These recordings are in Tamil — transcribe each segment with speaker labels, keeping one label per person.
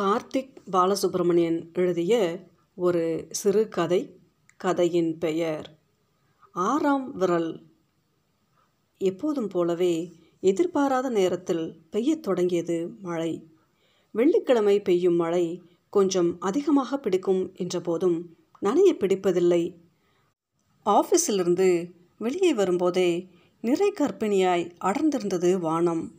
Speaker 1: கார்த்திக் பாலசுப்ரமணியன் எழுதிய ஒரு சிறுகதை கதையின் பெயர். ஆறாம் விரல். எப்போதும் போலவே எதிர்பாராத நேரத்தில் பெய்யத் தொடங்கியது மழை. வெள்ளிக்கிழமை பெய்யும் மழை கொஞ்சம் அதிகமாக பிடிக்கும் என்ற போதும் நனைய பிடிப்பதில்லை. ஆஃபீஸிலிருந்து வெளியே வரும்போதே நிறை கர்ப்பிணியாய் அடர்ந்திருந்தது வானம்.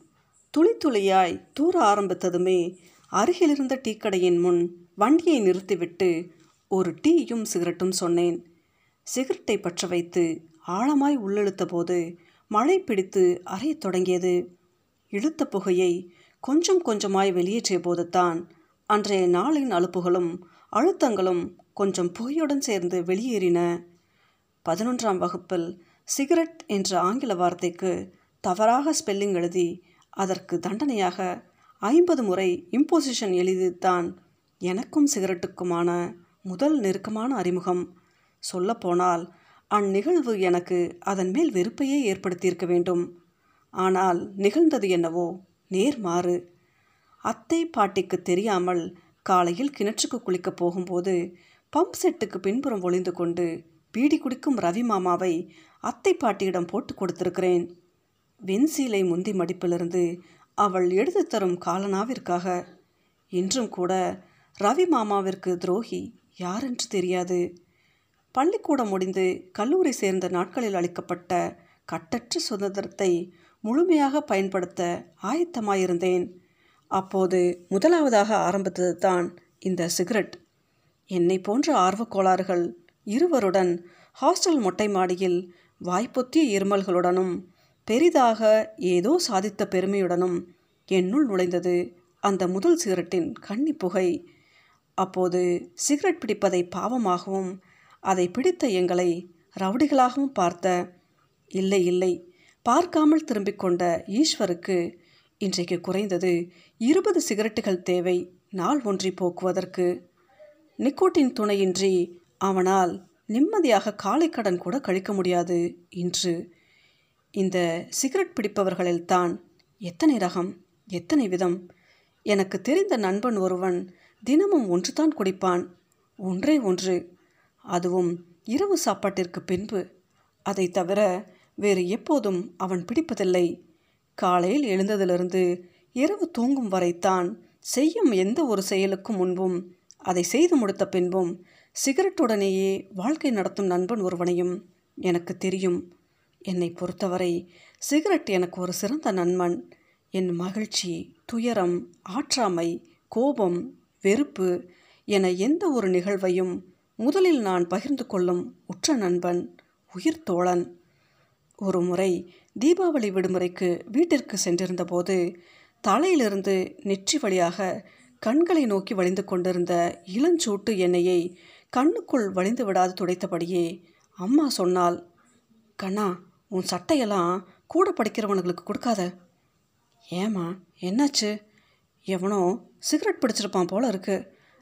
Speaker 1: துளி துளியாய் தூர ஆரம்பித்ததுமே அருகிலிருந்த டீக்கடையின் முன் வண்டியை நிறுத்திவிட்டு ஒரு டீயும் சிகரெட்டும் சொன்னேன். சிகரெட்டை பற்ற வைத்து ஆழமாய் உள்ளிழுத்த போது மழை பிடித்து அறையத் தொடங்கியது. இழுத்த புகையை கொஞ்சம் கொஞ்சமாய் வெளியேற்றிய போதுதான் அன்றைய நாளின் அலுப்புகளும் அழுத்தங்களும் கொஞ்சம் புகையுடன் சேர்ந்து வெளியேறின. பதினொன்றாம் வகுப்பில் சிகரெட் என்ற ஆங்கில வார்த்தைக்கு தவறாக ஸ்பெல்லிங் எழுதி அதற்கு தண்டனையாக ஐம்பது முறை இம்போசிஷன் எழுதித்தான். எனக்கும் சிகரெட்டுக்குமான முதல் நெருக்கமான அறிமுகம். சொல்லப்போனால் அந்நிகழ்வு எனக்கு அதன் மேல் வெறுப்பையே ஏற்படுத்தியிருக்க வேண்டும். ஆனால் நிகழ்ந்தது என்னவோ நேர்மாறு. அத்தை பாட்டிக்கு தெரியாமல் காலையில் கிணற்றுக்கு குளிக்கப் போகும்போது பம்ப் செட்டுக்கு பின்புறம் ஒளிந்து கொண்டு பீடி குடிக்கும் ரவி மாமாவை அத்தை பாட்டியிடம் போட்டு கொடுத்திருக்கிறேன். வெண்சீலை முந்தி மடிப்பிலிருந்து அவள் எடுத்து தரும் காலனாவிற்காக. இன்றும் கூட ரவி மாமாவிற்கு துரோகி யாரென்று தெரியாது. பள்ளிக்கூடம் முடிந்து கல்லூரி சேர்ந்த நாட்களில் அளிக்கப்பட்ட கட்டற்ற சுதந்திரத்தை முழுமையாக பயன்படுத்த ஆயத்தமாயிருந்தேன். அப்போது முதலாவதாக ஆரம்பித்தது தான் இந்த சிகரெட். என்னை போன்ற ஆர்வக்கோளாறுகள் இருவருடன் ஹாஸ்டல் மொட்டை மாடியில் வாய்ப்பொத்திய இருமல்களுடனும் பெரிதாக ஏதோ சாதித்த பெருமையுடனும் என்னுள் நுழைந்தது அந்த முதல் சிகரெட்டின் கன்னி புகை. அப்போது சிகரெட் பிடிப்பதை பாவமாகவும் அதை பிடித்த எங்களை ரவுடிகளாகவும் பார்த்த இல்லை இல்லை பார்க்காமல் திரும்பிக் கொண்ட ஈஸ்வருக்கு இன்றைக்கு குறைந்தது இருபது சிகரெட்டுகள் தேவை நாள் ஒன்றி போக்குவதற்கு. நிக்கோட்டின் துணையின்றி அவனால் நிம்மதியாக காலை கடன் கூட கழிக்க முடியாது இன்று இந்த சிகரெட் பிடிப்பவர்களில்தான் எத்தனை ரகம் எத்தனை விதம்? எனக்கு தெரிந்த நண்பன் ஒருவன் தினமும் ஒன்றுதான் குடிப்பான் ஒன்றே ஒன்று. அதுவும் இரவு சாப்பாட்டிற்கு பின்பு. அதை தவிர வேறு எப்போதும் அவன் பிடிப்பதில்லை. காலையில் எழுந்ததிலிருந்து இரவு தூங்கும் வரைத்தான் செய்யும் எந்த ஒரு செயலுக்கும் முன்பும் அதை செய்து முடித்த பின்பும் சிகரெட்டுடனேயே வாழ்க்கை நடத்தும் நண்பன் ஒருவனையும் எனக்கு தெரியும். என்னை பொறுத்தவரை சிகரெட் எனக்கு ஒரு சிறந்த நண்பன். என் மகிழ்ச்சி துயரம் ஆற்றாமை கோபம் வெறுப்பு என எந்த ஒரு நிகழ்வையும் முதலில் நான் பகிர்ந்து கொள்ளும் உற்ற நண்பன் உயிர் தோழன். ஒரு முறை தீபாவளி விடுமுறைக்கு வீட்டிற்கு சென்றிருந்தபோது தலையிலிருந்து நெற்றி வழியாக கண்களை நோக்கி வழிந்து கொண்டிருந்த இளஞ்சூட்டு எண்ணெயை கண்ணுக்குள் வழிந்து விடாது துடைத்தபடியே அம்மா சொன்னால் கண்ணா உன் சட்டையெல்லாம் கூட படிக்கிறவனுங்களுக்கு கொடுக்காத. ஏமா என்னாச்சு? எவனோ சிகரெட் பிடிச்சிருப்பான் போல இருக்கு.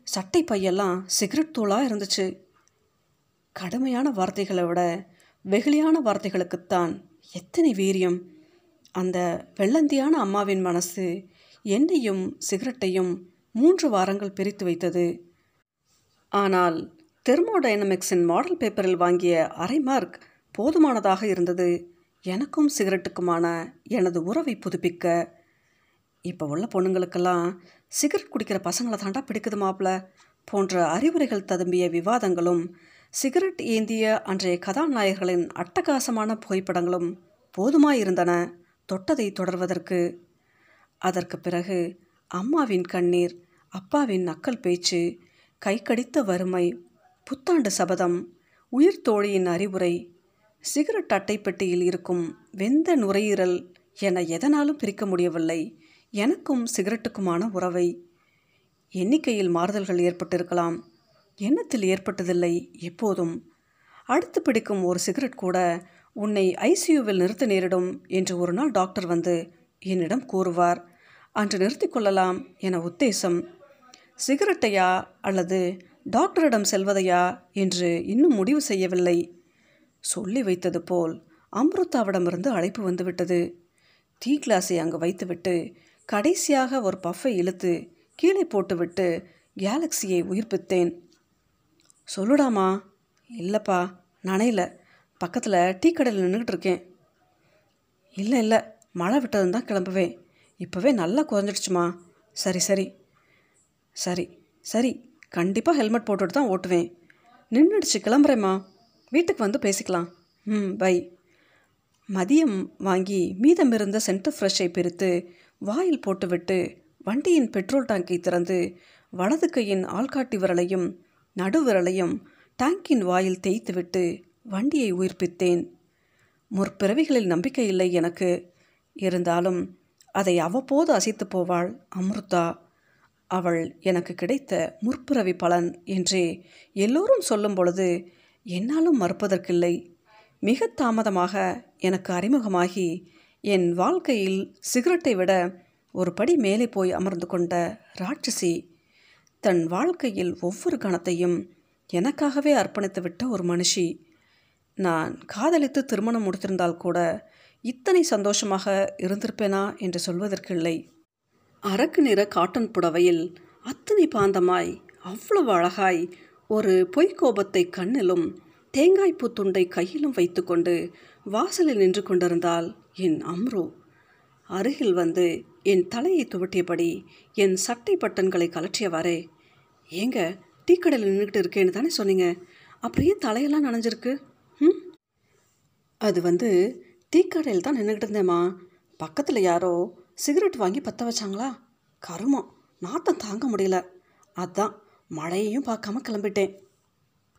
Speaker 1: சட்டை பையெல்லாம் சிகரெட் தூளாக இருந்துச்சு. கடுமையான வார்த்தைகளை விட வெகுளியான வார்த்தைகளுக்குத்தான் எத்தனை வீரியம். அந்த வெள்ளந்தியான அம்மாவின் மனசு என்னையும் சிகரெட்டையும் மூன்று வாரங்கள் பிரித்து வைத்தது. ஆனால் தெர்மோடைனமிக்ஸின் மாடல் பேப்பரில் வாங்கிய அரை மார்க் போதுமானதாக இருந்தது. எனக்கும் சிகரெட்டுக்குமான எனது உறவை புதுப்பிக்க. இப்போ உள்ள பொண்ணுங்களுக்கெல்லாம் சிகரெட் குடிக்கிற பசங்களை தாண்டா பிடிக்குது மாப்பிள்ள போன்ற அறிவுரைகள் ததும்பிய விவாதங்களும் சிகரெட் ஏந்திய அன்றைய கதாநாயகர்களின் அட்டகாசமான புகைப்படங்களும் போதுமாயிருந்தன. தொட்டதை தொடர்வதற்கு. அதற்கு பிறகு அம்மாவின் கண்ணீர் அப்பாவின் நக்கல் பேச்சு கை கடித்த வறுமை புத்தாண்டு சபதம் உயிர் தோழியின் அறிவுரை சிகரெட் அட்டைப்பெட்டியில் இருக்கும் வெந்த நுரையீரல் என எதனாலும் பிரிக்க முடியவில்லை. எனக்கும் சிகரெட்டுக்குமான உறவை. எண்ணிக்கையில் மாறுதல்கள் ஏற்பட்டிருக்கலாம். எண்ணத்தில் ஏற்பட்டதில்லை எப்போதும். அடுத்து பிடிக்கும் ஒரு சிகரெட் கூட உன்னை ஐசியூவில் நிறுத்த நேரிடும் என்று ஒரு நாள் டாக்டர் வந்து என்னிடம் கூறுவார். அன்று நிறுத்தி கொள்ளலாம் என உத்தேசம். சிகரெட்டையா அல்லது டாக்டரிடம் செல்வதையா என்று இன்னும் முடிவு செய்யவில்லை. சொல்லி வைத்தது போல் அம்ருதாவிடமிருந்து அழைப்பு வந்துவிட்டது. டீ கிளாஸை அங்கு வைத்துவிட்டு கடைசியாக ஒரு பஃப்பை இழுத்து கீழே போட்டுவிட்டு கேலக்ஸியை உயிர்ப்பித்தேன். சொல்லுடாமா? இல்லைப்பா நனையில. பக்கத்தில் டீ கடையில் நின்றுக்கிட்டு இருக்கேன். இல்லை இல்லை மழை விட்டதும் தான் கிளம்புவேன். இப்போவே நல்லா குறைஞ்சிடுச்சுமா. சரி சரி. சரி சரி. கண்டிப்பாக ஹெல்மெட் போட்டுட்டு தான் ஓட்டுவேன். நின்றுடுச்சு கிளம்புறேம்மா. வீட்டுக்கு வந்து பேசிக்கலாம். ம் பை. மதியம் வாங்கி மீதமிருந்த சென்டர் ஃப்ரெஷ்ஷை பிரித்து வாயில் போட்டுவிட்டு வண்டியின் பெட்ரோல் டேங்கை திறந்து வலது கையின் ஆள்காட்டி விரலையும் நடுவிரலையும் டேங்கின் வாயில் தேய்த்துவிட்டு வண்டியை உயிர்ப்பித்தேன். முற்பிறவிகளில் நம்பிக்கை இல்லை எனக்கு. இருந்தாலும் அதை அவ்வப்போது அசைத்து போவாள் அம்ருதா. அவள் எனக்கு கிடைத்த முற்பிறவி பலன் என்றே எல்லோரும் சொல்லும் பொழுது என்னாலும் மறுப்பதற்கில்லை. மிக தாமதமாக எனக்கு அறிமுகமாகி என் வாழ்க்கையில் சிகரெட்டை விட ஒரு படி மேலே போய் அமர்ந்து கொண்ட ராட்சசி தன் வாழ்க்கையில் ஒவ்வொரு கணத்தையும் எனக்காகவே அர்ப்பணித்துவிட்ட ஒரு மனுஷி. நான் காதலித்து திருமணம் முடித்திருந்தால் கூட இத்தனை சந்தோஷமாக இருந்திருப்பேனா என்று சொல்வதற்கில்லை. அரக்கு நிற காட்டன் புடவையில் அத்தனை பாந்தமாய் அவ்வளவு அழகாய் ஒரு பொய்க்கோபத்தை கண்ணிலும் தேங்காய்ப்பூ துண்டை கையிலும் வைத்துக்கொண்டு வாசலில் நின்று கொண்டிருந்தால் என் அம்ரு. அருகில் வந்து என் தலையை துவட்டியபடி என் சட்டை பட்டன்களை கலற்றியவாறே ஏங்க டீக்கடையில் நின்றுக்கிட்டு இருக்கேன்னு தானே சொன்னீங்க? அப்படியே தலையெல்லாம் நனைஞ்சிருக்கு? ம்? அது வந்து டீக்கடையில் தான் நின்றுக்கிட்டு இருந்தேம்மா. பக்கத்தில் யாரோ சிகரெட் வாங்கி பற்ற வச்சாங்களா? கருமம். நாத்தம் தாங்க முடியல. அதான். மழையையும் பார்க்காம கிளம்பிட்டேன்.